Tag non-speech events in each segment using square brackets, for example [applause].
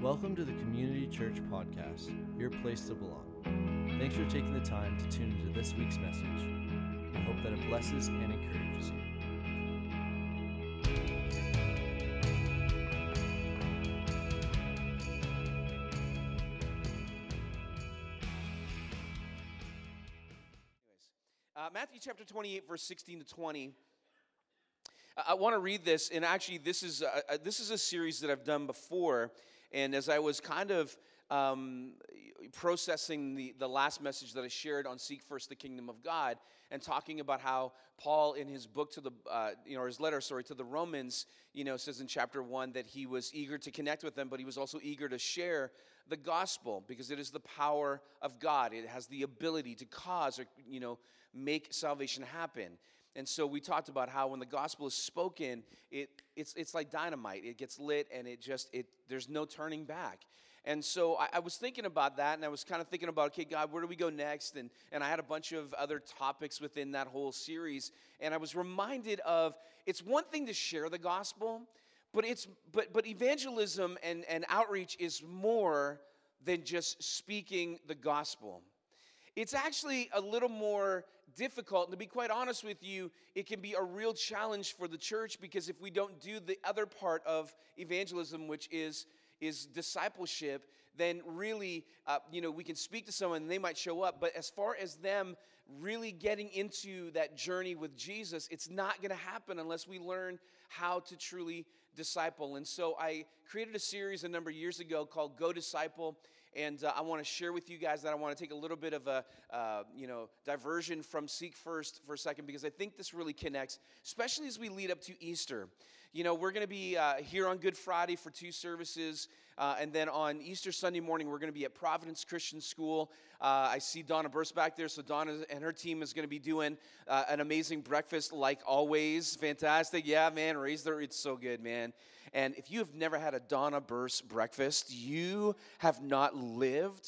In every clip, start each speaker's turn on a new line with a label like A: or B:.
A: Welcome to the Community Church Podcast, your place to belong. Thanks for taking the time to tune into this week's message. We hope that it blesses and encourages you.
B: Anyways, uh, Matthew chapter 28, verse 16 to 20. I, I want to read this, and actually, this is uh, uh, this is a series that I've done before. And as I was kind of um, processing the, the last message that I shared on Seek First the Kingdom of God, and talking about how Paul, in his book to the, uh, you know, his letter, sorry, to the Romans, you know, says in chapter one that he was eager to connect with them, but he was also eager to share the gospel because it is the power of God. It has the ability to cause or, you know, make salvation happen. And so we talked about how when the gospel is spoken, it, it's, it's like dynamite. It gets lit and it just, it, there's no turning back. And so I, I was thinking about that and I was kind of thinking about, okay, God, where do we go next? And, and I had a bunch of other topics within that whole series. And I was reminded of it's one thing to share the gospel, but, it's, but, but evangelism and, and outreach is more than just speaking the gospel. It's actually a little more difficult. And to be quite honest with you, it can be a real challenge for the church because if we don't do the other part of evangelism, which is is discipleship, then really, uh, you know, we can speak to someone and they might show up. But as far as them really getting into that journey with Jesus, it's not going to happen unless we learn how to truly disciple. And so I created a series a number of years ago called Go Disciple. And uh, I want to share with you guys that I want to take a little bit of a, uh, you know, diversion from Seek First for a second because I think this really connects, especially as we lead up to Easter. You know, we're going to be uh, here on Good Friday for two services. Uh, and then on Easter Sunday morning, we're going to be at Providence Christian School. Uh, I see Donna Burst back there. So Donna and her team is going to be doing uh, an amazing breakfast like always. Fantastic. Yeah, man. Raise the, it's so good, man. And if you have never had a Donna Burst breakfast, you have not lived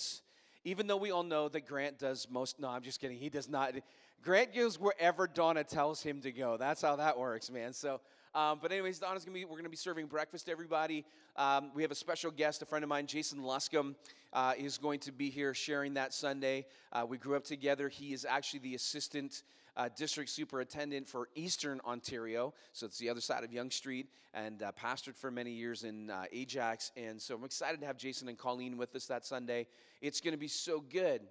B: even though we all know that Grant does most, no, I'm just kidding. He does not. Grant goes wherever Donna tells him to go. That's how that works, man. So, um, but anyways, Donna's gonna be, we're gonna be serving breakfast to everybody. Um, we have a special guest, a friend of mine, Jason Luscombe, uh, is going to be here sharing that Sunday. Uh, we grew up together. He is actually the assistant uh, district superintendent for Eastern Ontario. So it's the other side of Yonge Street and uh, pastored for many years in uh, Ajax. And so I'm excited to have Jason and Colleen with us that Sunday. It's going to be so good.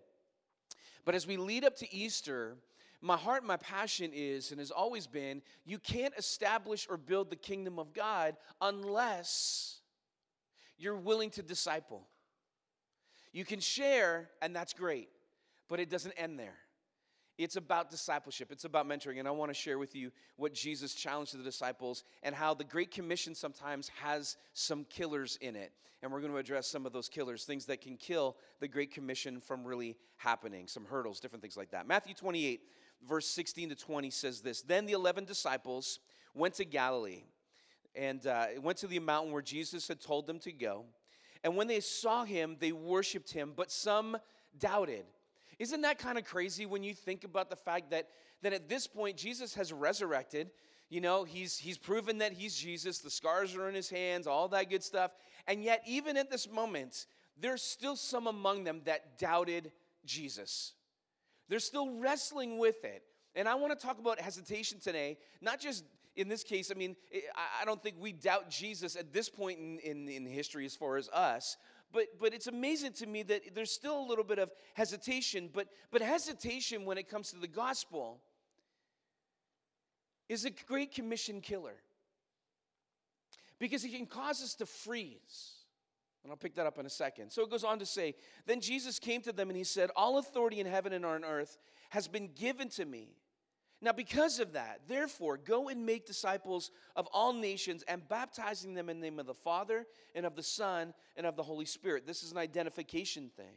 B: But as we lead up to Easter, my heart, my passion is, and has always been, you can't establish or build the kingdom of God unless you're willing to disciple. You can share, and that's great, but it doesn't end there. It's about discipleship. It's about mentoring. And I want to share with you what Jesus challenged the disciples and how the Great Commission sometimes has some killers in it. And we're going to address some of those killers, things that can kill the Great Commission from really happening, some hurdles, different things like that. Matthew 28, verse 16 to 20 says this Then the 11 disciples went to Galilee and uh, went to the mountain where Jesus had told them to go. And when they saw him, they worshiped him, but some doubted. Isn't that kind of crazy when you think about the fact that, that at this point Jesus has resurrected? You know, he's, he's proven that he's Jesus, the scars are in his hands, all that good stuff. And yet, even at this moment, there's still some among them that doubted Jesus. They're still wrestling with it. And I want to talk about hesitation today, not just in this case, I mean, eh, I don't think we doubt Jesus at this point in, in, in, history as far as us, but, but it's amazing to me that there's still a little bit of hesitation, but, but hesitation when it comes to the gospel is a great commission killer because it can cause us to freeze. And I'll pick that up in a second. So it goes on to say Then Jesus came to them and he said, All authority in heaven and on earth has been given to me. Now, because of that, therefore, go and make disciples of all nations and baptizing them in the name of the Father and of the Son and of the Holy Spirit. This is an identification thing.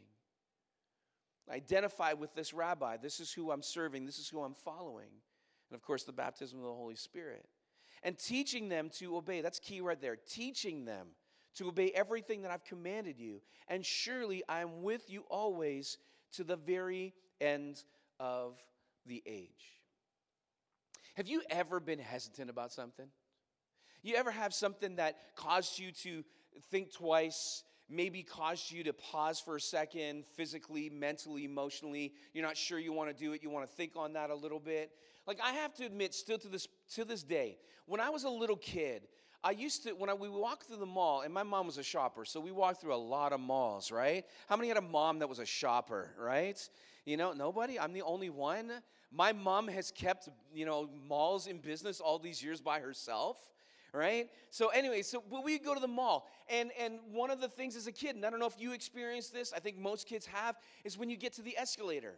B: Identify with this rabbi. This is who I'm serving. This is who I'm following. And of course, the baptism of the Holy Spirit. And teaching them to obey. That's key right there. Teaching them to obey everything that I've commanded you. And surely I am with you always to the very end of the age. Have you ever been hesitant about something? You ever have something that caused you to think twice? maybe caused you to pause for a second, physically, mentally, emotionally. You're not sure you want to do it. You want to think on that a little bit. Like I have to admit, still to this to this day, when I was a little kid, I used to when I, we walked through the mall, and my mom was a shopper, so we walked through a lot of malls, right? How many had a mom that was a shopper, right? You know, nobody. I'm the only one. My mom has kept you know malls in business all these years by herself right? So anyway, so we go to the mall, and and one of the things as a kid, and I don't know if you experienced this, I think most kids have, is when you get to the escalator.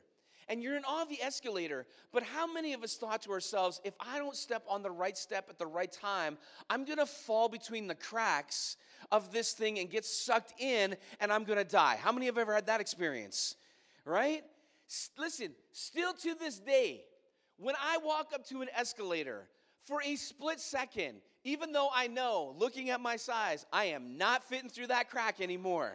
B: And you're in awe of the escalator, but how many of us thought to ourselves, if I don't step on the right step at the right time, I'm gonna fall between the cracks of this thing and get sucked in and I'm gonna die? How many have ever had that experience? Right? S- listen, still to this day, when I walk up to an escalator, for a split second, even though I know, looking at my size, I am not fitting through that crack anymore.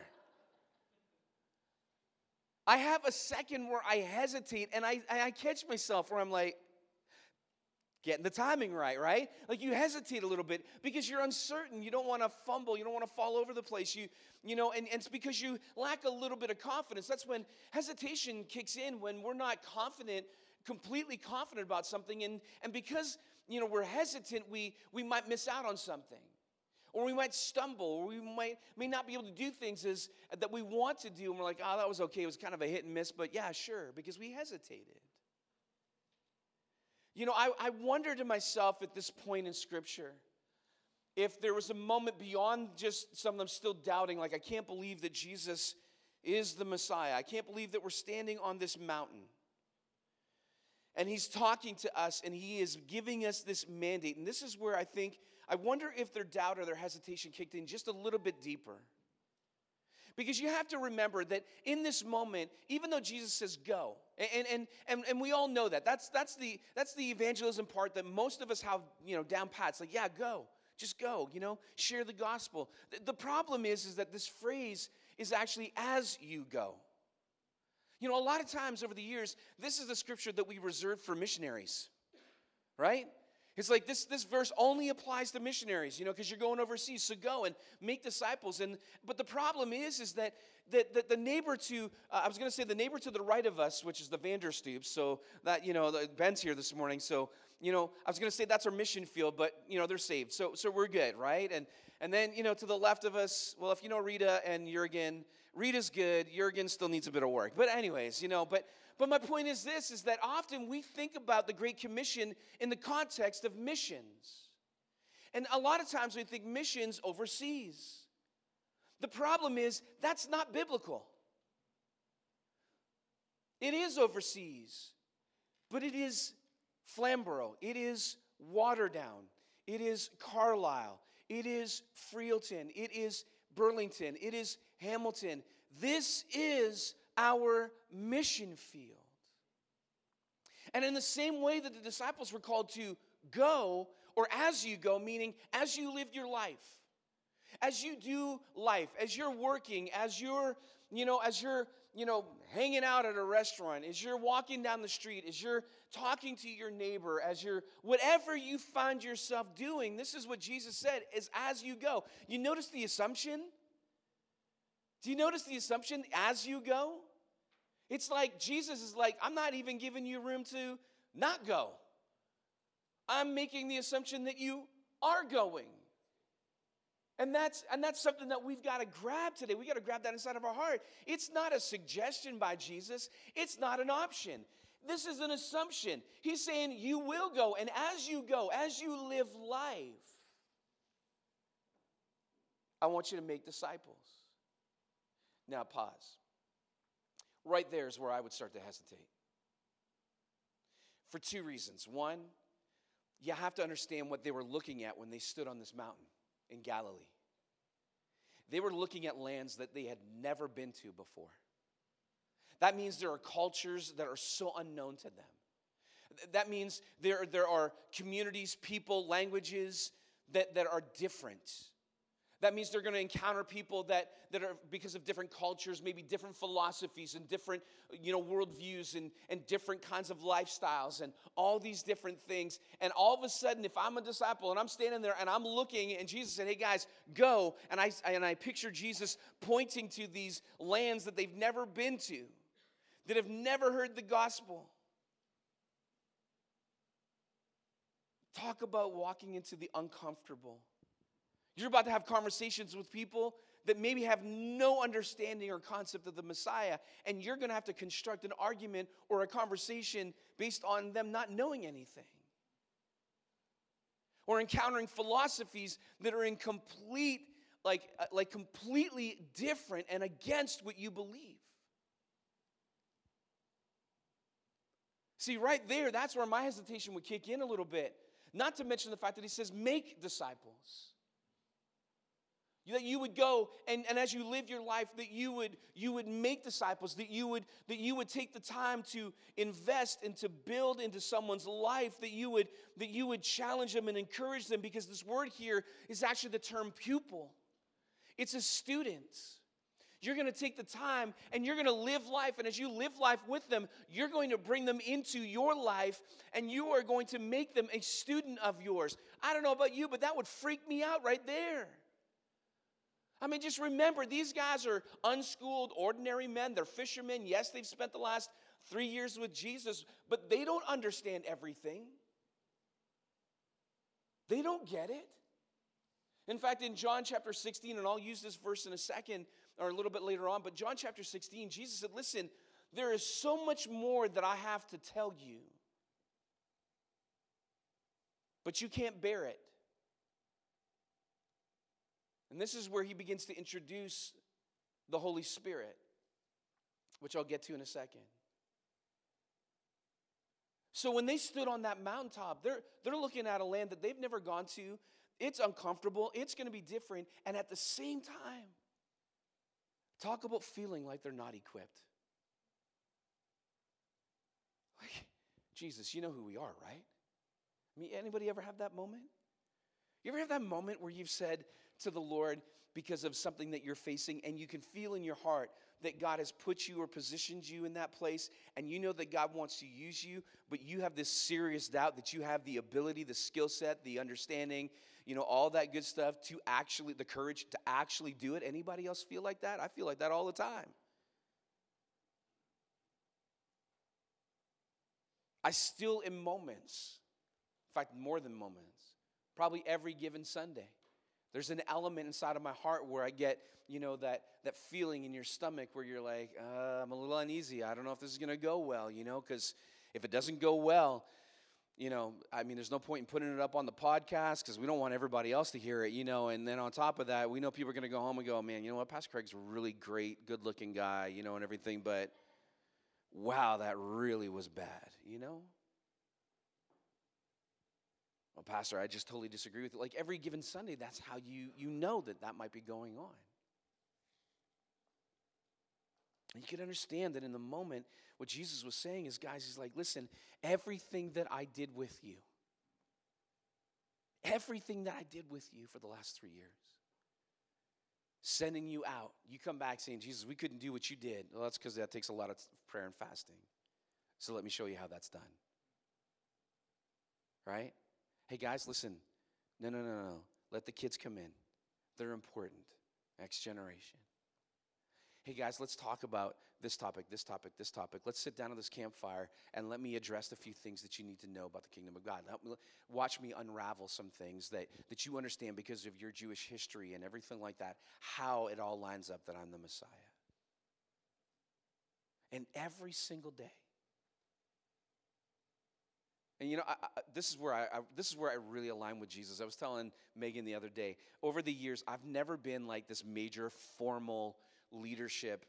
B: I have a second where I hesitate and I, I catch myself where I'm like, getting the timing right, right? Like you hesitate a little bit because you're uncertain. You don't want to fumble. You don't want to fall over the place. You, you know, and, and it's because you lack a little bit of confidence. That's when hesitation kicks in when we're not confident, completely confident about something. And, and because you know, we're hesitant, we, we might miss out on something. Or we might stumble, or we might may not be able to do things as, that we want to do. And we're like, oh, that was okay. It was kind of a hit and miss, but yeah, sure, because we hesitated. You know, I, I wonder to myself at this point in Scripture if there was a moment beyond just some of them still doubting, like, I can't believe that Jesus is the Messiah. I can't believe that we're standing on this mountain. And he's talking to us and he is giving us this mandate. And this is where I think, I wonder if their doubt or their hesitation kicked in just a little bit deeper. Because you have to remember that in this moment, even though Jesus says go, and, and, and, and we all know that. That's, that's, the, that's the evangelism part that most of us have, you know, down pat. It's like, yeah, go. Just go, you know, share the gospel. The, problem is, is that this phrase is actually as you go. You know, a lot of times over the years, this is the scripture that we reserve for missionaries, right? It's like this, this verse only applies to missionaries, you know, because you're going overseas. So go and make disciples. And but the problem is, is that that, that the neighbor to uh, I was going to say the neighbor to the right of us, which is the Vanderstoops. So that you know, Ben's here this morning. So you know, I was going to say that's our mission field, but you know, they're saved. So so we're good, right? And and then you know, to the left of us, well, if you know Rita and Jurgen, Rita's good. Jurgen still needs a bit of work. But anyways, you know, but but my point is this is that often we think about the Great Commission in the context of missions. And a lot of times we think missions overseas. The problem is that's not biblical. It is overseas, but it is Flamborough, it is Waterdown, it is Carlisle, it is Freelton, it is Burlington, it is Hamilton. This is our mission field. And in the same way that the disciples were called to go, or as you go, meaning as you live your life, as you do life, as you're working, as you're, you know, as you're, you know, hanging out at a restaurant, as you're walking down the street, as you're talking to your neighbor, as you're, whatever you find yourself doing, this is what Jesus said, is as you go. You notice the assumption? Do you notice the assumption as you go? It's like Jesus is like, I'm not even giving you room to not go. I'm making the assumption that you are going. And that's and that's something that we've got to grab today. We got to grab that inside of our heart. It's not a suggestion by Jesus. It's not an option. This is an assumption. He's saying you will go and as you go, as you live life, I want you to make disciples. Now, pause. Right there is where I would start to hesitate. For two reasons. One, you have to understand what they were looking at when they stood on this mountain in Galilee. They were looking at lands that they had never been to before. That means there are cultures that are so unknown to them. That means there, there are communities, people, languages that, that are different. That means they're going to encounter people that, that are because of different cultures, maybe different philosophies and different, you know, worldviews and, and different kinds of lifestyles and all these different things. And all of a sudden, if I'm a disciple and I'm standing there and I'm looking and Jesus said, hey guys, go. And I, and I picture Jesus pointing to these lands that they've never been to, that have never heard the gospel. Talk about walking into the uncomfortable. You're about to have conversations with people that maybe have no understanding or concept of the Messiah, and you're going to have to construct an argument or a conversation based on them not knowing anything. Or encountering philosophies that are in complete, like, uh, like completely different and against what you believe. See, right there, that's where my hesitation would kick in a little bit. Not to mention the fact that he says, make disciples that you would go and, and as you live your life that you would you would make disciples that you would that you would take the time to invest and to build into someone's life that you would that you would challenge them and encourage them because this word here is actually the term pupil. It's a student. You're going to take the time and you're going to live life and as you live life with them you're going to bring them into your life and you are going to make them a student of yours. I don't know about you but that would freak me out right there I mean, just remember, these guys are unschooled, ordinary men. They're fishermen. Yes, they've spent the last three years with Jesus, but they don't understand everything. They don't get it. In fact, in John chapter 16, and I'll use this verse in a second or a little bit later on, but John chapter 16, Jesus said, Listen, there is so much more that I have to tell you, but you can't bear it. And this is where he begins to introduce the Holy Spirit, which I'll get to in a second. So when they stood on that mountaintop, they're, they're looking at a land that they've never gone to. It's uncomfortable, it's going to be different. And at the same time, talk about feeling like they're not equipped. Like, Jesus, you know who we are, right? I mean, anybody ever have that moment? You ever have that moment where you've said, to the Lord because of something that you're facing, and you can feel in your heart that God has put you or positioned you in that place, and you know that God wants to use you, but you have this serious doubt that you have the ability, the skill set, the understanding, you know, all that good stuff to actually, the courage to actually do it. Anybody else feel like that? I feel like that all the time. I still, in moments, in fact, more than moments, probably every given Sunday, there's an element inside of my heart where I get, you know, that, that feeling in your stomach where you're like, uh, I'm a little uneasy. I don't know if this is going to go well, you know, because if it doesn't go well, you know, I mean, there's no point in putting it up on the podcast because we don't want everybody else to hear it, you know. And then on top of that, we know people are going to go home and go, man, you know what? Pastor Craig's a really great, good looking guy, you know, and everything. But wow, that really was bad, you know? Well, Pastor, I just totally disagree with it. Like every given Sunday, that's how you, you know that that might be going on. And you can understand that in the moment, what Jesus was saying is, guys, he's like, listen, everything that I did with you, everything that I did with you for the last three years, sending you out, you come back saying, Jesus, we couldn't do what you did. Well, that's because that takes a lot of prayer and fasting. So let me show you how that's done. Right? Hey, guys, listen. No, no, no, no. Let the kids come in. They're important. Next generation. Hey, guys, let's talk about this topic, this topic, this topic. Let's sit down at this campfire and let me address a few things that you need to know about the kingdom of God. Me, watch me unravel some things that, that you understand because of your Jewish history and everything like that, how it all lines up that I'm the Messiah. And every single day, and you know, I, I, this is where I, I, this is where I really align with Jesus. I was telling Megan the other day. Over the years, I've never been like this major formal leadership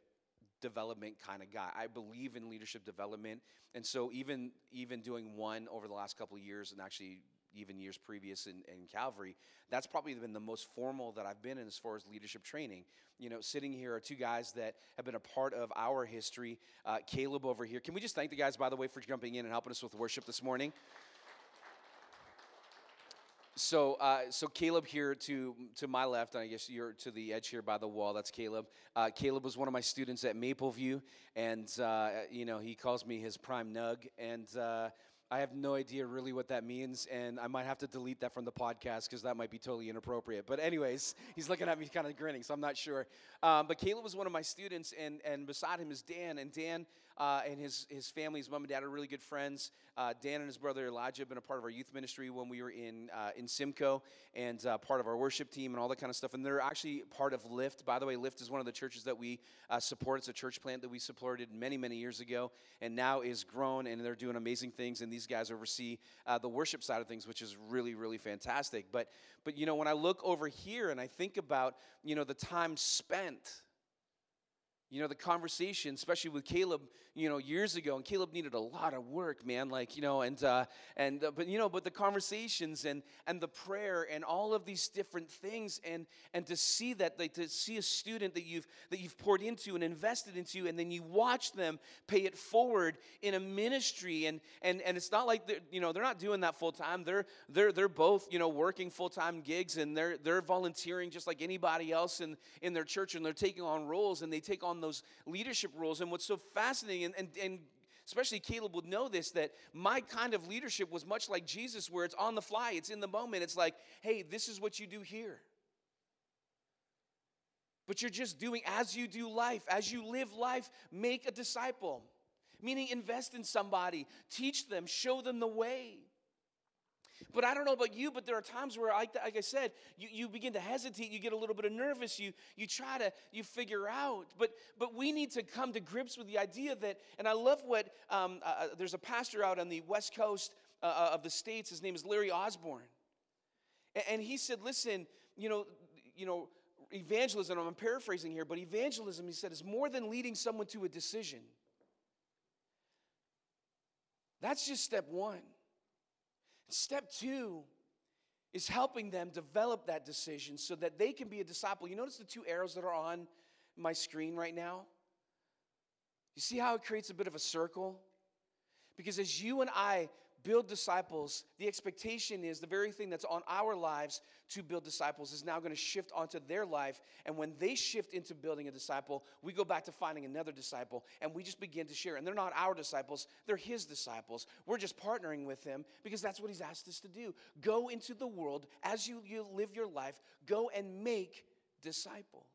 B: development kind of guy. I believe in leadership development, and so even even doing one over the last couple of years, and actually even years previous in, in Calvary, that's probably been the most formal that I've been in as far as leadership training. You know, sitting here are two guys that have been a part of our history. Uh, Caleb over here. Can we just thank the guys, by the way, for jumping in and helping us with worship this morning? so, uh, so Caleb here to to my left, and I guess you're to the edge here by the wall. That's Caleb. Uh, Caleb was one of my students at Mapleview, and uh, you know he calls me his prime nug, and uh, I have no idea really what that means, and I might have to delete that from the podcast because that might be totally inappropriate. But anyways, [laughs] he's looking at me kind of grinning, so I'm not sure. Um, but Caleb was one of my students, and and beside him is Dan, and Dan uh, and his his family, his mom and dad are really good friends. Uh, Dan and his brother Elijah have been a part of our youth ministry when we were in uh, in Simcoe, and uh, part of our worship team and all that kind of stuff. And they're actually part of Lift. By the way, Lift is one of the churches that we uh, support. It's a church plant that we supported many many years ago, and now is grown, and they're doing amazing things. And these guys oversee the worship side of things, which is really, really fantastic. But, but you know, when I look over here and I think about, you know, the time spent you know, the conversation, especially with Caleb, you know, years ago, and Caleb needed a lot of work, man. Like, you know, and uh, and uh, but you know, but the conversations and and the prayer and all of these different things, and and to see that, like, to see a student that you've that you've poured into and invested into, and then you watch them pay it forward in a ministry, and and and it's not like they're you know they're not doing that full time. They're they're they're both you know working full time gigs, and they're they're volunteering just like anybody else in in their church, and they're taking on roles, and they take on those leadership roles. And what's so fascinating, and, and, and especially Caleb would know this, that my kind of leadership was much like Jesus, where it's on the fly, it's in the moment. It's like, hey, this is what you do here. But you're just doing as you do life, as you live life, make a disciple. Meaning, invest in somebody, teach them, show them the way. But I don't know about you, but there are times where, like, like I said, you, you begin to hesitate, you get a little bit of nervous, you, you try to, you figure out. But, but we need to come to grips with the idea that, and I love what, um, uh, uh there's a pastor out on the west coast uh, uh, of the States, his name is Larry Osborne. And, and he said, listen, you know, you know, evangelism, I'm paraphrasing here, but evangelism, he said, is more than leading someone to a decision. That's just step one. Step two is helping them develop that decision so that they can be a disciple. You notice the two arrows that are on my screen right now? You see how it creates a bit of a circle? Because as you and I build disciples, the expectation is the very thing that's on our lives to build disciples is now going to shift onto their life. And when they shift into building a disciple, we go back to finding another disciple and we just begin to share. And they're not our disciples, they're his disciples. We're just partnering with him because that's what he's asked us to do. Go into the world as you, you live your life, go and make disciples.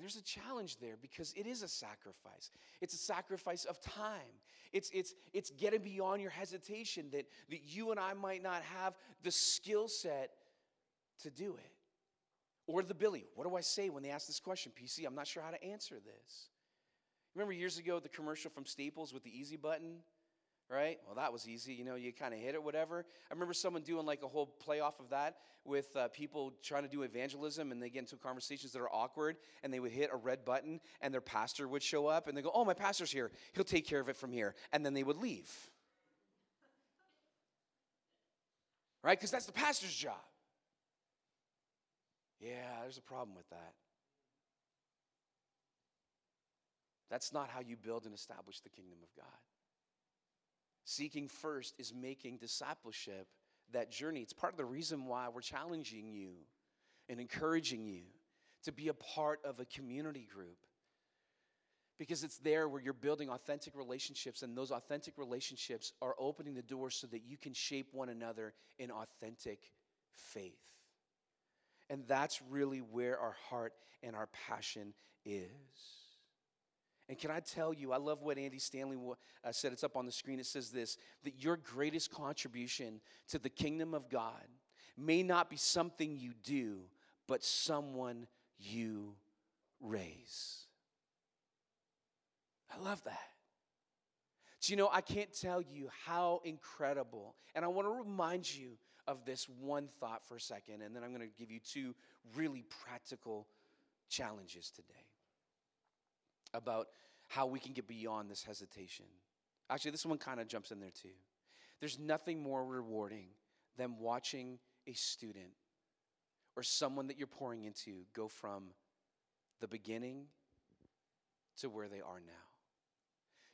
B: And there's a challenge there because it is a sacrifice. It's a sacrifice of time. It's, it's, it's getting beyond your hesitation that, that you and I might not have the skill set to do it. Or the Billy, what do I say when they ask this question? PC, I'm not sure how to answer this. Remember years ago the commercial from Staples with the easy button? Right? Well, that was easy. You know, you kind of hit it, whatever. I remember someone doing like a whole playoff of that with uh, people trying to do evangelism and they get into conversations that are awkward and they would hit a red button and their pastor would show up and they go, Oh, my pastor's here. He'll take care of it from here. And then they would leave. Right? Because that's the pastor's job. Yeah, there's a problem with that. That's not how you build and establish the kingdom of God. Seeking first is making discipleship that journey. It's part of the reason why we're challenging you and encouraging you to be a part of a community group. Because it's there where you're building authentic relationships, and those authentic relationships are opening the door so that you can shape one another in authentic faith. And that's really where our heart and our passion is. And can I tell you, I love what Andy Stanley uh, said. It's up on the screen. It says this that your greatest contribution to the kingdom of God may not be something you do, but someone you raise. I love that. Do you know, I can't tell you how incredible, and I want to remind you of this one thought for a second, and then I'm going to give you two really practical challenges today about how we can get beyond this hesitation. Actually, this one kind of jumps in there too. There's nothing more rewarding than watching a student or someone that you're pouring into go from the beginning to where they are now.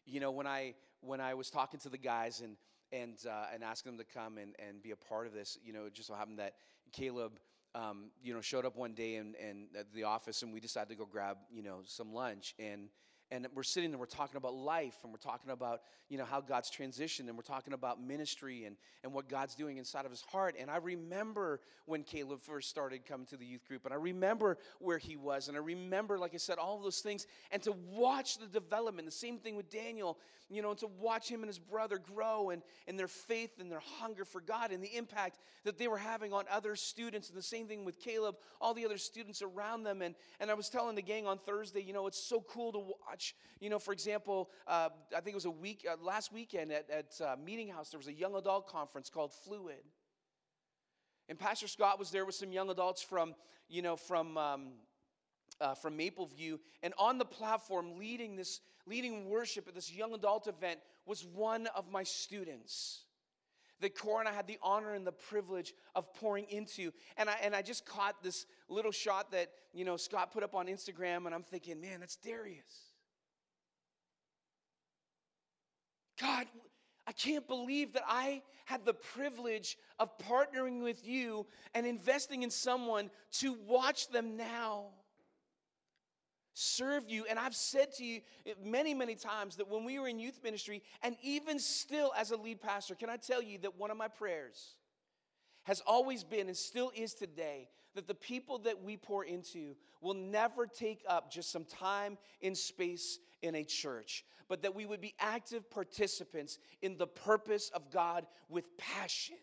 B: You know, when I when I was talking to the guys and and uh, and asking them to come and, and be a part of this. You know, it just so happened that Caleb. Um, you know, showed up one day in, in the office, and we decided to go grab, you know, some lunch. And and we're sitting there, we're talking about life, and we're talking about, you know, how God's transitioned, and we're talking about ministry and, and what God's doing inside of his heart. And I remember when Caleb first started coming to the youth group, and I remember where he was, and I remember, like I said, all those things, and to watch the development, the same thing with Daniel, you know, and to watch him and his brother grow and, and their faith and their hunger for God and the impact that they were having on other students, and the same thing with Caleb, all the other students around them. And, and I was telling the gang on Thursday, you know, it's so cool to watch. You know, for example, uh, I think it was a week, uh, last weekend at, at uh, Meeting House, there was a young adult conference called Fluid. And Pastor Scott was there with some young adults from, you know, from, um, uh, from Mapleview. And on the platform, leading this, leading worship at this young adult event was one of my students that Cora and I had the honor and the privilege of pouring into. And I, and I just caught this little shot that, you know, Scott put up on Instagram, and I'm thinking, man, that's Darius. God, I can't believe that I had the privilege of partnering with you and investing in someone to watch them now serve you. And I've said to you many, many times that when we were in youth ministry, and even still as a lead pastor, can I tell you that one of my prayers has always been and still is today that the people that we pour into will never take up just some time in space in a church, but that we would be active participants in the purpose of God with passion.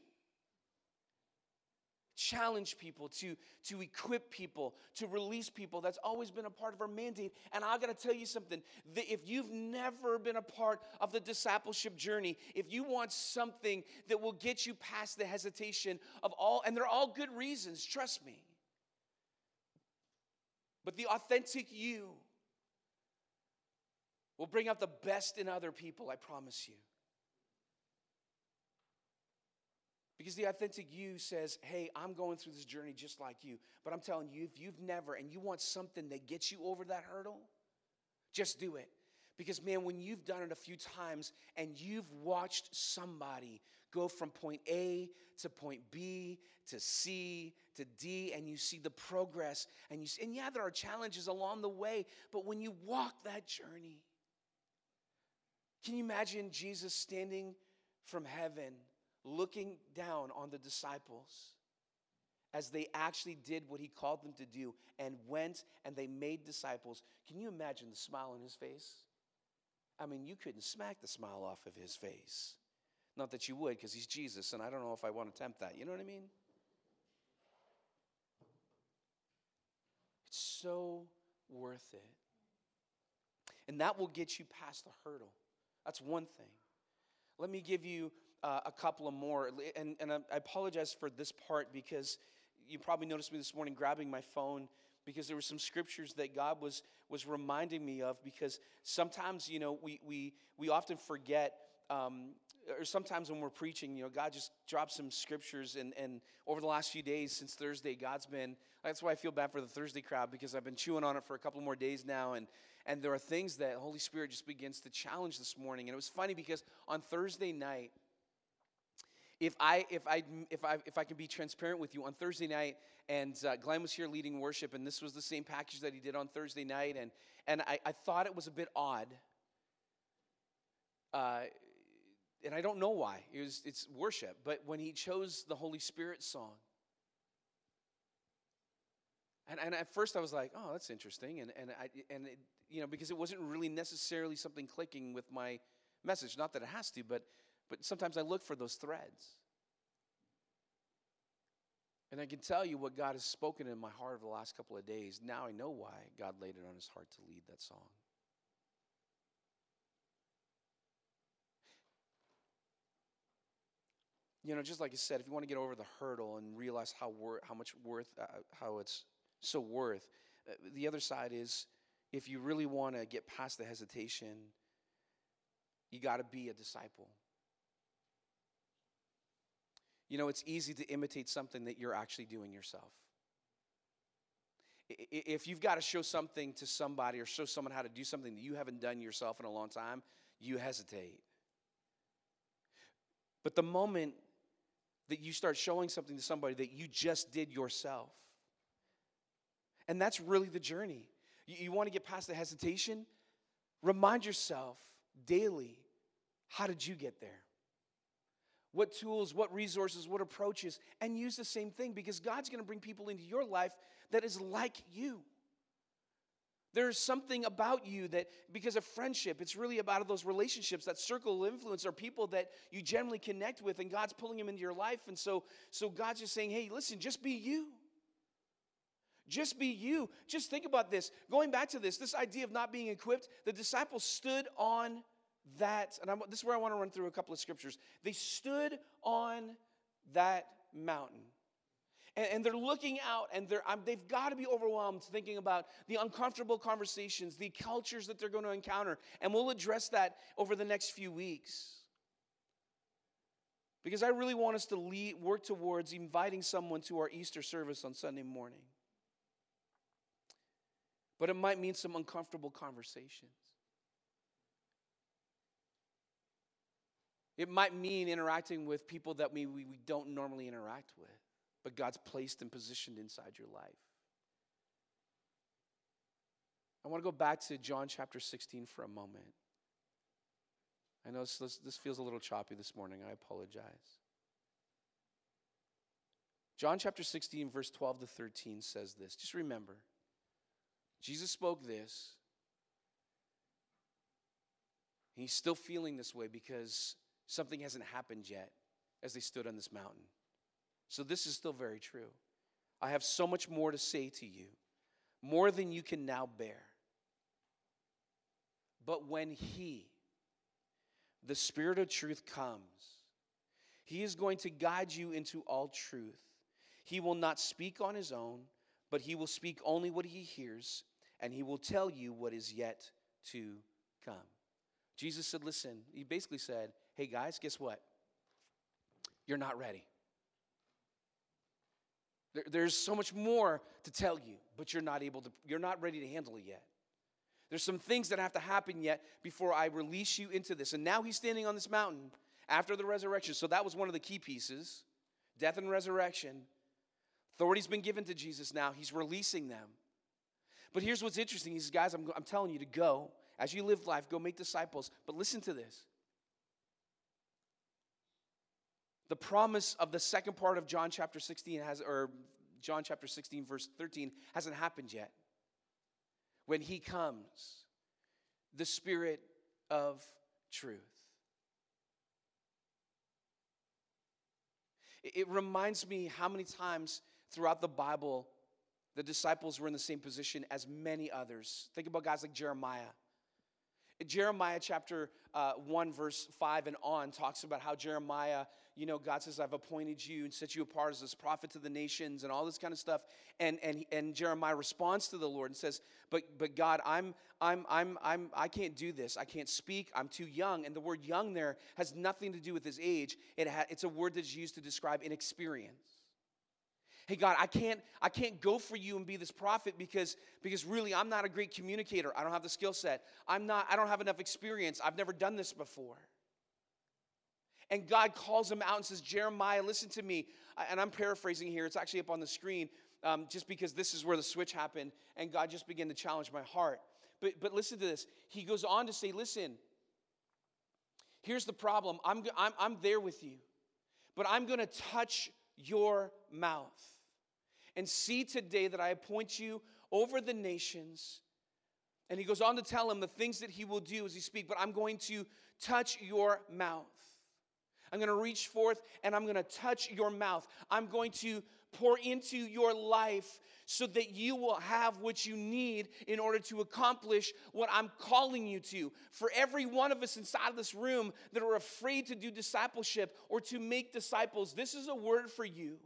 B: Challenge people, to, to equip people, to release people. That's always been a part of our mandate. And I gotta tell you something that if you've never been a part of the discipleship journey, if you want something that will get you past the hesitation of all, and they're all good reasons, trust me. But the authentic you will bring out the best in other people, I promise you. Because the authentic you says, Hey, I'm going through this journey just like you. But I'm telling you, if you've never and you want something that gets you over that hurdle, just do it. Because, man, when you've done it a few times and you've watched somebody go from point A to point B to C to D, and you see the progress, and you see, and yeah, there are challenges along the way, but when you walk that journey, can you imagine Jesus standing from heaven, looking down on the disciples as they actually did what he called them to do and went and they made disciples? Can you imagine the smile on his face? I mean, you couldn't smack the smile off of his face. Not that you would, because he's Jesus, and I don't know if I want to tempt that. You know what I mean? It's so worth it. And that will get you past the hurdle. That's one thing. Let me give you uh, a couple of more. And, and I apologize for this part because you probably noticed me this morning grabbing my phone because there were some scriptures that God was, was reminding me of because sometimes, you know, we, we, we often forget um, or sometimes when we're preaching, you know, God just drops some scriptures. And, and over the last few days since Thursday, God's been, that's why I feel bad for the Thursday crowd because I've been chewing on it for a couple more days now. And, and there are things that Holy Spirit just begins to challenge this morning. And it was funny because on Thursday night, if I if I if I if I can be transparent with you on Thursday night, and uh, Glenn was here leading worship, and this was the same package that he did on Thursday night, and and I, I thought it was a bit odd. Uh, and I don't know why. It was, it's worship. But when he chose the Holy Spirit song, and, and at first I was like, oh, that's interesting. And, and, I, and it, you know, because it wasn't really necessarily something clicking with my message. Not that it has to, but, but sometimes I look for those threads. And I can tell you what God has spoken in my heart over the last couple of days. Now I know why God laid it on his heart to lead that song. you know, just like I said, if you want to get over the hurdle and realize how wor- how much worth, uh, how it's so worth, uh, the other side is if you really want to get past the hesitation, you got to be a disciple. You know, it's easy to imitate something that you're actually doing yourself. If you've got to show something to somebody or show someone how to do something that you haven't done yourself in a long time, you hesitate. But the moment that you start showing something to somebody that you just did yourself, and that's really the journey. You, you want to get past the hesitation? Remind yourself daily how did you get there? What tools, what resources, what approaches, and use the same thing because God's going to bring people into your life that is like you. There's something about you that, because of friendship, it's really about those relationships, that circle of influence, are people that you generally connect with, and God's pulling them into your life. And so, so God's just saying, hey, listen, just be you. Just be you. Just think about this. Going back to this, this idea of not being equipped, the disciples stood on that, and I'm, this is where I want to run through a couple of scriptures. They stood on that mountain. And, and they're looking out, and they're, they've got to be overwhelmed thinking about the uncomfortable conversations, the cultures that they're going to encounter. And we'll address that over the next few weeks. Because I really want us to lead, work towards inviting someone to our Easter service on Sunday morning. But it might mean some uncomfortable conversations. It might mean interacting with people that we, we, we don't normally interact with but God's placed and positioned inside your life. I want to go back to John chapter 16 for a moment. I know this, this, feels a little choppy this morning. I apologize. John chapter 16, verse 12 to 13 says this. Just remember, Jesus spoke this. He's still feeling this way because something hasn't happened yet as they stood on this mountain. So this is still very true. I have so much more to say to you, more than you can now bear. But when He, the Spirit of truth, comes, He is going to guide you into all truth. He will not speak on His own, but He will speak only what He hears, and He will tell you what is yet to come. Jesus said, Listen, He basically said, Hey guys, guess what? You're not ready. There, there's so much more to tell you, but you're not able to, you're not ready to handle it yet. There's some things that have to happen yet before I release you into this. And now he's standing on this mountain after the resurrection. So that was one of the key pieces death and resurrection. Authority's been given to Jesus now, he's releasing them. But here's what's interesting. He says, guys, I'm, I'm telling you to go. As you live life, go make disciples. But listen to this. The promise of the second part of John chapter 16 has, or John chapter 16, verse 13, hasn't happened yet. When he comes, the Spirit of truth. It reminds me how many times throughout the Bible the disciples were in the same position as many others. Think about guys like Jeremiah. Jeremiah chapter uh, 1, verse 5 and on talks about how Jeremiah you know, God says, I've appointed you and set you apart as this prophet to the nations and all this kind of stuff. And, and, and Jeremiah responds to the Lord and says, but, but God, I'm, I'm, I'm, I'm, I can't do this. I can't speak. I'm too young. And the word young there has nothing to do with his age. It ha- it's a word that's used to describe inexperience. Hey God, I can't I can't go for you and be this prophet because because really I'm not a great communicator. I don't have the skill set. I'm not I don't have enough experience. I've never done this before. And God calls him out and says, Jeremiah, listen to me. And I'm paraphrasing here, it's actually up on the screen, um, just because this is where the switch happened, and God just began to challenge my heart. But, but listen to this. He goes on to say, Listen, here's the problem. I'm, I'm, I'm there with you, but I'm going to touch your mouth. And see today that I appoint you over the nations. And he goes on to tell him the things that he will do as he speaks, but I'm going to touch your mouth. I'm going to reach forth and I'm going to touch your mouth. I'm going to pour into your life so that you will have what you need in order to accomplish what I'm calling you to. For every one of us inside of this room that are afraid to do discipleship or to make disciples, this is a word for you.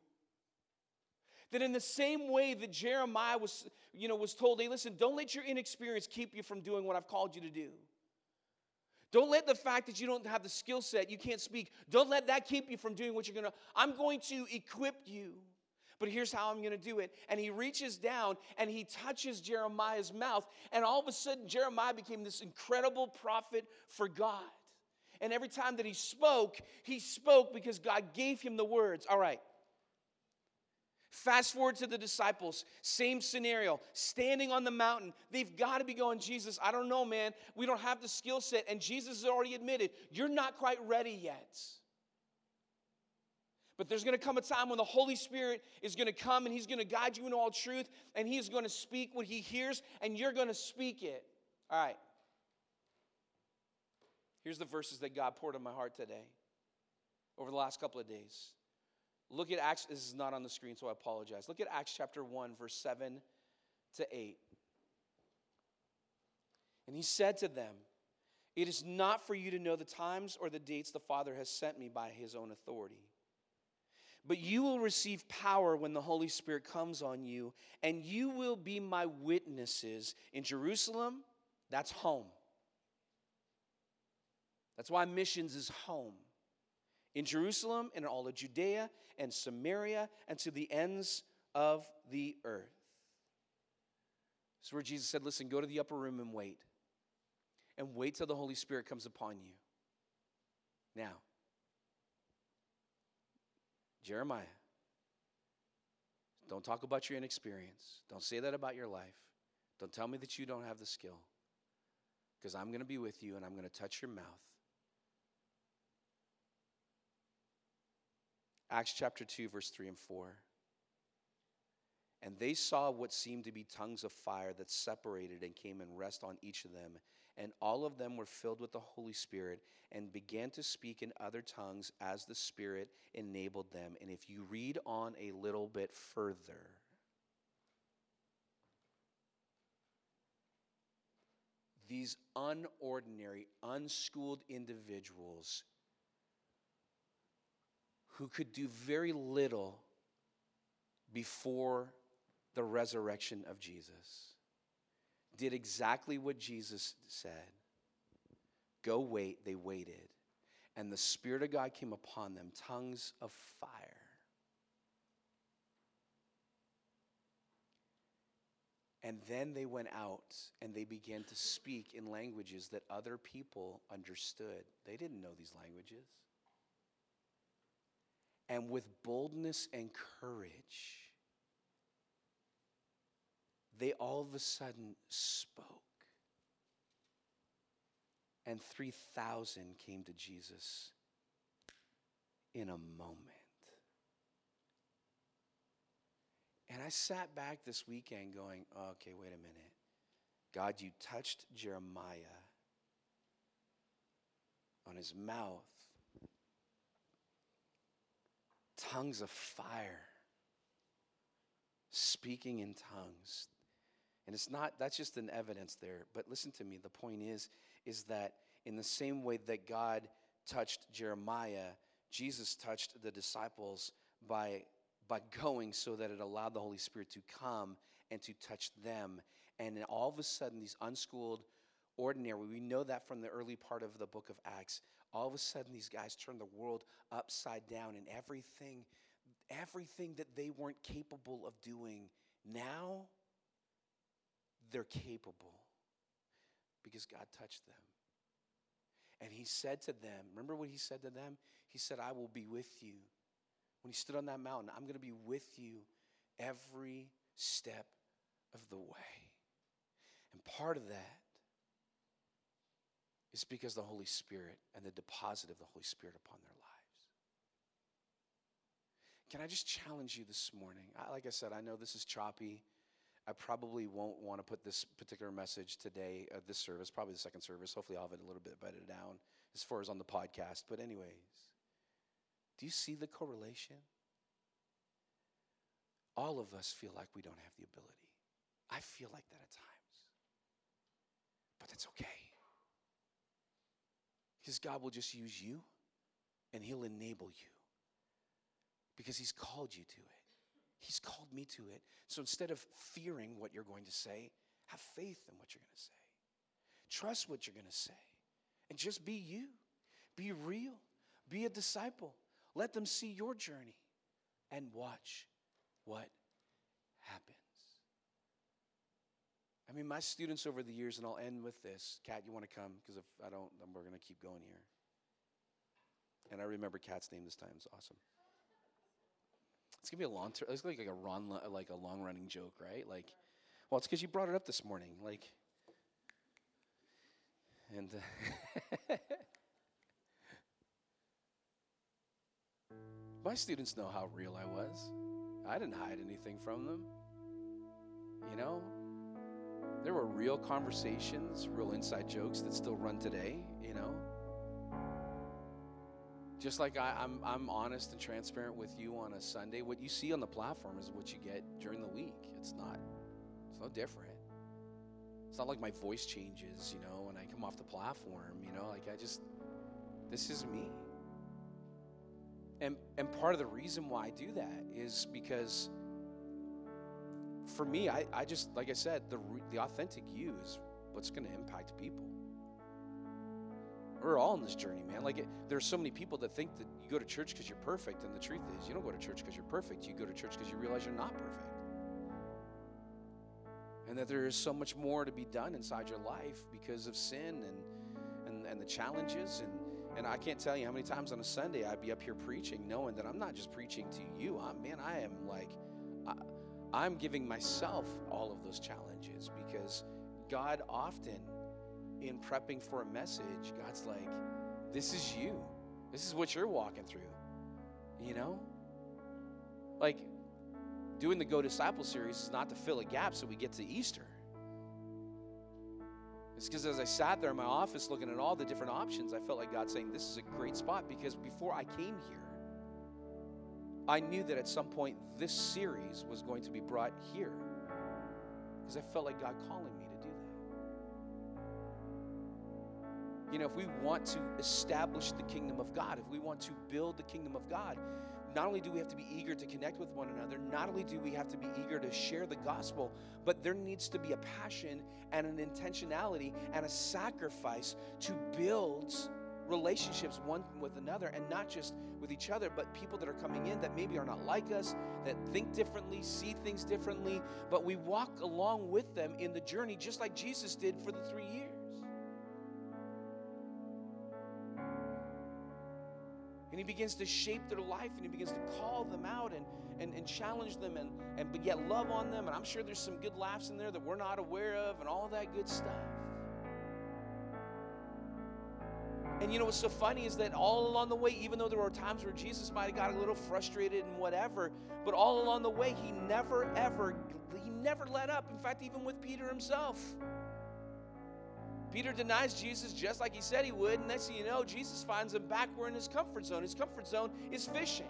B: That in the same way that Jeremiah was, you know, was told, hey, listen, don't let your inexperience keep you from doing what I've called you to do. Don't let the fact that you don't have the skill set, you can't speak, don't let that keep you from doing what you're gonna. I'm going to equip you. But here's how I'm gonna do it. And he reaches down and he touches Jeremiah's mouth. And all of a sudden, Jeremiah became this incredible prophet for God. And every time that he spoke, he spoke because God gave him the words. All right. Fast forward to the disciples, same scenario, standing on the mountain. They've got to be going, Jesus, I don't know, man. We don't have the skill set. And Jesus has already admitted, you're not quite ready yet. But there's going to come a time when the Holy Spirit is going to come and He's going to guide you into all truth and He's going to speak what He hears and you're going to speak it. All right. Here's the verses that God poured on my heart today over the last couple of days. Look at Acts, this is not on the screen, so I apologize. Look at Acts chapter 1, verse 7 to 8. And he said to them, It is not for you to know the times or the dates the Father has sent me by his own authority. But you will receive power when the Holy Spirit comes on you, and you will be my witnesses in Jerusalem, that's home. That's why missions is home. In Jerusalem, in all of Judea and Samaria, and to the ends of the earth. This is where Jesus said, Listen, go to the upper room and wait. And wait till the Holy Spirit comes upon you. Now, Jeremiah, don't talk about your inexperience. Don't say that about your life. Don't tell me that you don't have the skill. Because I'm going to be with you and I'm going to touch your mouth. Acts chapter 2, verse 3 and 4. And they saw what seemed to be tongues of fire that separated and came and rest on each of them. And all of them were filled with the Holy Spirit and began to speak in other tongues as the Spirit enabled them. And if you read on a little bit further, these unordinary, unschooled individuals who could do very little before the resurrection of Jesus did exactly what Jesus said. Go wait. They waited. And the Spirit of God came upon them, tongues of fire. And then they went out and they began to speak in languages that other people understood. They didn't know these languages and with boldness and courage, they all of a sudden spoke. And 3,000 came to Jesus in a moment. And I sat back this weekend going, oh, okay, wait a minute. God, you touched Jeremiah on his mouth tongues of fire, speaking in tongues. And it's not, that's just an evidence there. But listen to me, the point is, is that in the same way that God touched Jeremiah, Jesus touched the disciples by, by going so that it allowed the Holy Spirit to come and to touch them. And all of a sudden, these unschooled, ordinary, we know that from the early part of the book of Acts, all of a sudden these guys turned the world upside down and everything everything that they weren't capable of doing now they're capable because God touched them and he said to them remember what he said to them he said I will be with you when he stood on that mountain I'm going to be with you every step of the way and part of that is because the Holy Spirit and the deposit of the Holy Spirit upon their lives. Can I just challenge you this morning? I, like I said, I know this is choppy. I probably won't want to put this particular message today at this service, probably the second service. Hopefully, I'll have it a little bit better down as far as on the podcast. But, anyways, do you see the correlation? All of us feel like we don't have the ability. I feel like that at times. But that's okay. Because God will just use you and He'll enable you because He's called you to it. He's called me to it. So instead of fearing what you're going to say, have faith in what you're going to say. Trust what you're going to say. And just be you. Be real. Be a disciple. Let them see your journey and watch what happens. I mean, my students over the years, and I'll end with this. Kat, you want to come? Because if I don't, then we're going to keep going here. And I remember Kat's name this time. It's awesome. It's gonna be a long. Ter- it's like, like a run, like a long running joke, right? Like, well, it's because you brought it up this morning. Like, and uh, [laughs] my students know how real I was. I didn't hide anything from them. You know, there were real conversations, real inside jokes that still run today. You know. Just like I, am I'm, I'm honest and transparent with you on a Sunday, what you see on the platform is what you get during the week. It's not, it's no different. It's not like my voice changes, you know, when I come off the platform, you know, like I just, this is me. And, and part of the reason why I do that is because for me, I, I just, like I said, the, the authentic you is what's going to impact people. We're all in this journey, man. Like, it, there's so many people that think that you go to church because you're perfect, and the truth is, you don't go to church because you're perfect. You go to church because you realize you're not perfect. And that there is so much more to be done inside your life because of sin and, and, and the challenges. And, and I can't tell you how many times on a Sunday I'd be up here preaching, knowing that I'm not just preaching to you. I'm, man, I am like, I, I'm giving myself all of those challenges because God often in prepping for a message, God's like, this is you. This is what you're walking through. You know? Like, doing the Go Disciple series is not to fill a gap so we get to Easter. It's because as I sat there in my office looking at all the different options, I felt like God saying, This is a great spot because before I came here, I knew that at some point this series was going to be brought here because I felt like God calling me You know, if we want to establish the kingdom of God, if we want to build the kingdom of God, not only do we have to be eager to connect with one another, not only do we have to be eager to share the gospel, but there needs to be a passion and an intentionality and a sacrifice to build relationships one with another and not just with each other, but people that are coming in that maybe are not like us, that think differently, see things differently, but we walk along with them in the journey just like Jesus did for the three years. And he begins to shape their life and he begins to call them out and, and, and challenge them and, and but yet love on them. And i'm sure there's some good laughs in there that we're not aware of and all that good stuff. And you know what's so funny is that all along the way even though there were times where jesus might have got a little frustrated and whatever but all along the way he never ever he never let up. In fact even with peter himself Peter denies Jesus just like he said he would, and next thing you know, Jesus finds him back where in his comfort zone. His comfort zone is fishing.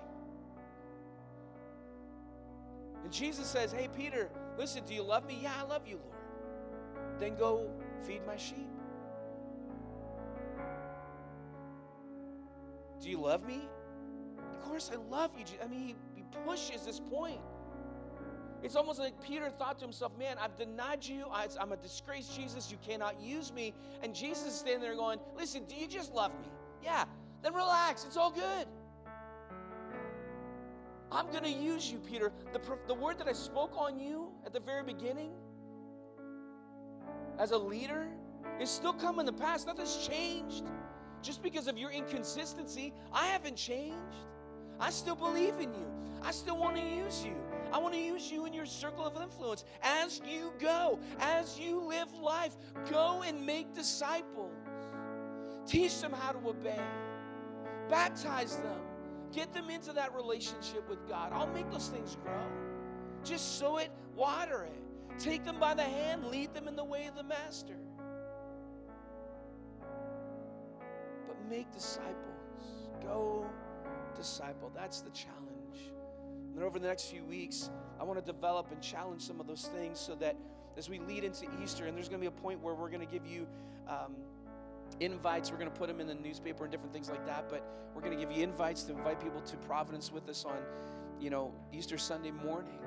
B: And Jesus says, Hey, Peter, listen, do you love me? Yeah, I love you, Lord. Then go feed my sheep. Do you love me? Of course, I love you. I mean, he, he pushes this point. It's almost like Peter thought to himself, Man, I've denied you. I'm a disgrace, Jesus. You cannot use me. And Jesus is standing there going, Listen, do you just love me? Yeah, then relax. It's all good. I'm going to use you, Peter. The, the word that I spoke on you at the very beginning as a leader is still coming to pass. Nothing's changed. Just because of your inconsistency, I haven't changed. I still believe in you. I still want to use you. I want to use you in your circle of influence as you go, as you live life. Go and make disciples. Teach them how to obey. Baptize them. Get them into that relationship with God. I'll make those things grow. Just sow it, water it. Take them by the hand, lead them in the way of the Master. But make disciples. Go disciple. That's the challenge. And over the next few weeks, I want to develop and challenge some of those things so that as we lead into Easter, and there's going to be a point where we're going to give you um, invites. We're going to put them in the newspaper and different things like that. But we're going to give you invites to invite people to Providence with us on, you know, Easter Sunday morning.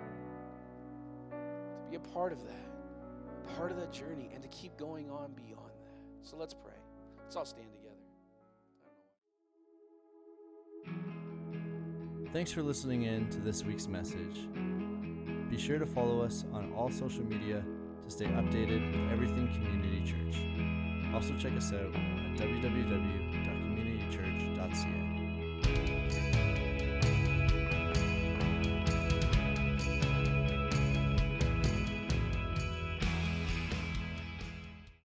B: To be a part of that, part of that journey, and to keep going on beyond that. So let's pray. Let's all stand
A: Thanks for listening in to this week's message. Be sure to follow us on all social media to stay updated with everything Community Church. Also, check us out at www.communitychurch.ca.